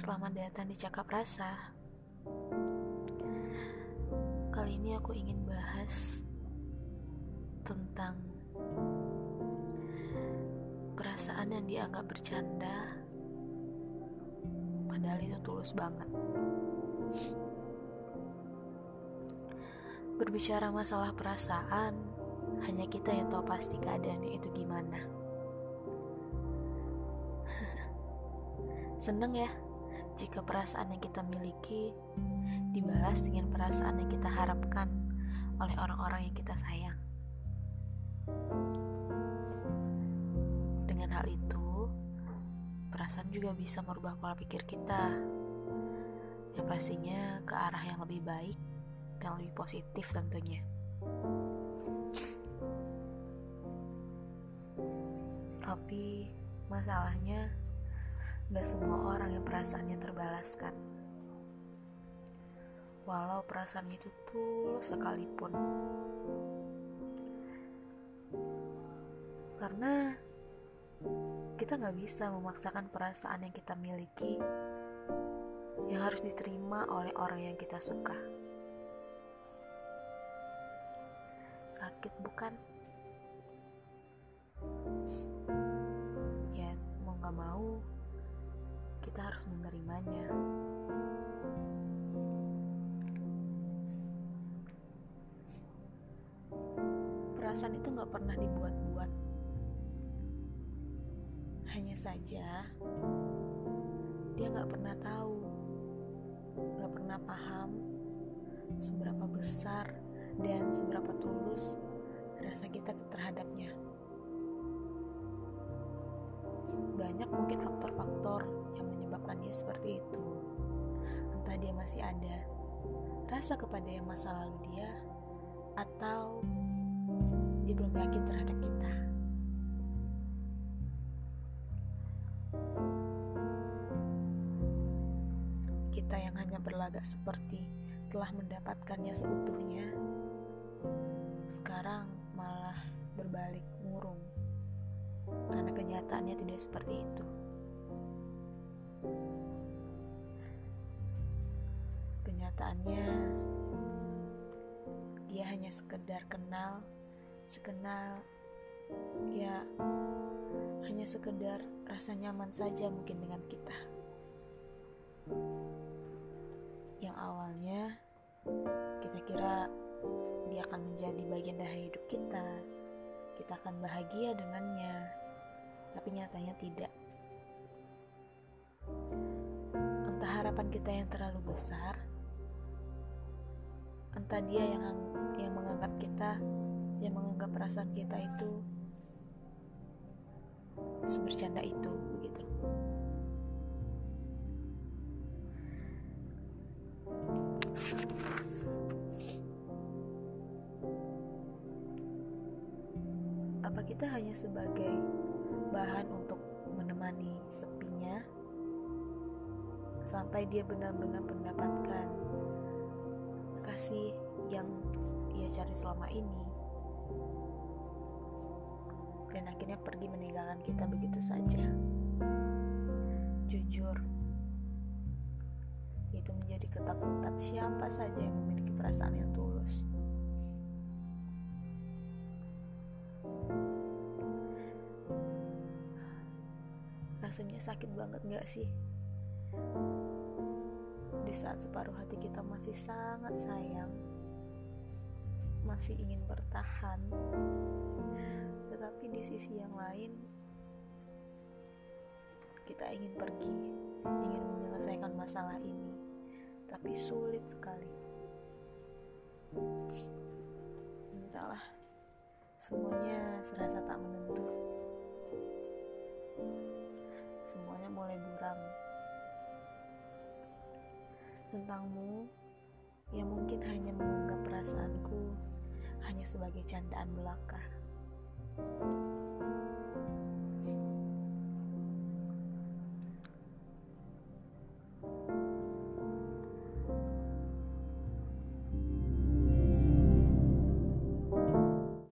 Selamat datang di Cakap Rasa. Kali ini aku ingin bahas tentang perasaan yang dianggap bercanda, padahal itu tulus banget. Berbicara masalah perasaan, hanya kita yang tahu pasti keadaannya itu gimana. Seneng ya jika perasaan yang kita miliki dibalas dengan perasaan yang kita harapkan oleh orang-orang yang kita sayang. Dengan hal itu, perasaan juga bisa merubah pola pikir kita. Yang pastinya ke arah yang lebih baik dan lebih positif tentunya. Tapi masalahnya Gak semua orang yang perasaannya terbalaskan. Walau perasaan itu tulus sekalipun. Karena kita gak bisa memaksakan perasaan yang kita miliki yang harus diterima oleh orang yang kita suka. Sakit bukan? Harus menerimanya. Perasaan itu gak pernah dibuat-buat. Hanya saja, dia gak pernah tahu, gak pernah paham seberapa besar dan seberapa tulus rasa kita terhadapnya. Banyak mungkin faktor-faktor yang menyebabkan dia seperti itu. Entah dia masih ada rasa kepada yang masa lalu dia, atau dia belum yakin terhadap kita. Kita yang hanya berlagak seperti telah mendapatkannya seutuhnya, sekarang malah berbalik murung karena kenyataannya tidak seperti itu. Kenyataannya, dia hanya sekedar kenal, sekenal, ya hanya sekedar rasa nyaman saja mungkin dengan kita. Yang awalnya kita kira dia akan menjadi bagian dari hidup kita, kita akan bahagia dengannya, tapi nyatanya tidak. Entah harapan kita yang terlalu besar, entah dia yang yang menganggap kita, yang menganggap perasaan kita itu sebercanda itu, begitu. Apa kita hanya sebagai bahan untuk menemani sepinya sampai dia benar-benar mendapatkan kasih yang ia cari selama ini. Dan akhirnya pergi meninggalkan kita begitu saja. Jujur itu menjadi ketakutan siapa saja yang memiliki perasaan yang tulus rasanya sakit banget gak sih? Di saat separuh hati kita masih sangat sayang masih ingin bertahan tetapi di sisi yang lain kita ingin pergi ingin menyelesaikan masalah ini tapi sulit sekali. Entahlah semuanya serasa tak tentangmu yang mungkin hanya menganggap perasaanku hanya sebagai candaan belaka.